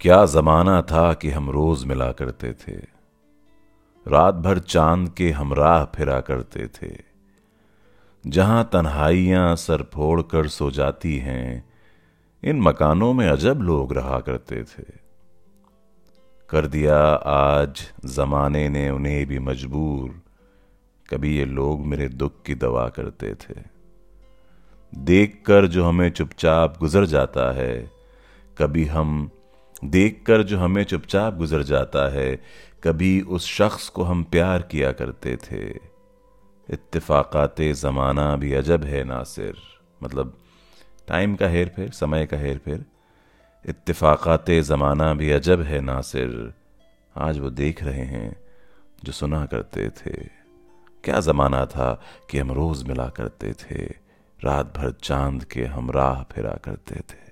क्या जमाना था कि हम रोज मिला करते थे? रात भर चाँद के हमराह फिरा करते थे। जहाँ तन्हाइयाँ सर फोड़ कर सो जाती हैं, इन मकानों में अजब लोग रहा करते थे। कर दिया आज जमाने ने उन्हें भी मजबूर। कभी ये लोग मेरे दुख की दवा करते थे। देख कर जो हमें चुपचाप गुजर जाता है, कभी हम देख कर जो हमें चुपचाप गुजर जाता है, कभी उस शख्स को हम प्यार किया करते थे। इत्तेफाकात ज़माना भी अजब है नासिर। मतलब टाइम का हेर फेर समय का हेर फेर इत्तेफाकात ज़माना भी अजब है नासिर। आज वो देख रहे हैं जो सुना करते थे। क्या ज़माना था कि हम रोज़ मिला करते थे। रात भर चाँद के हम राह फिरा करते थे।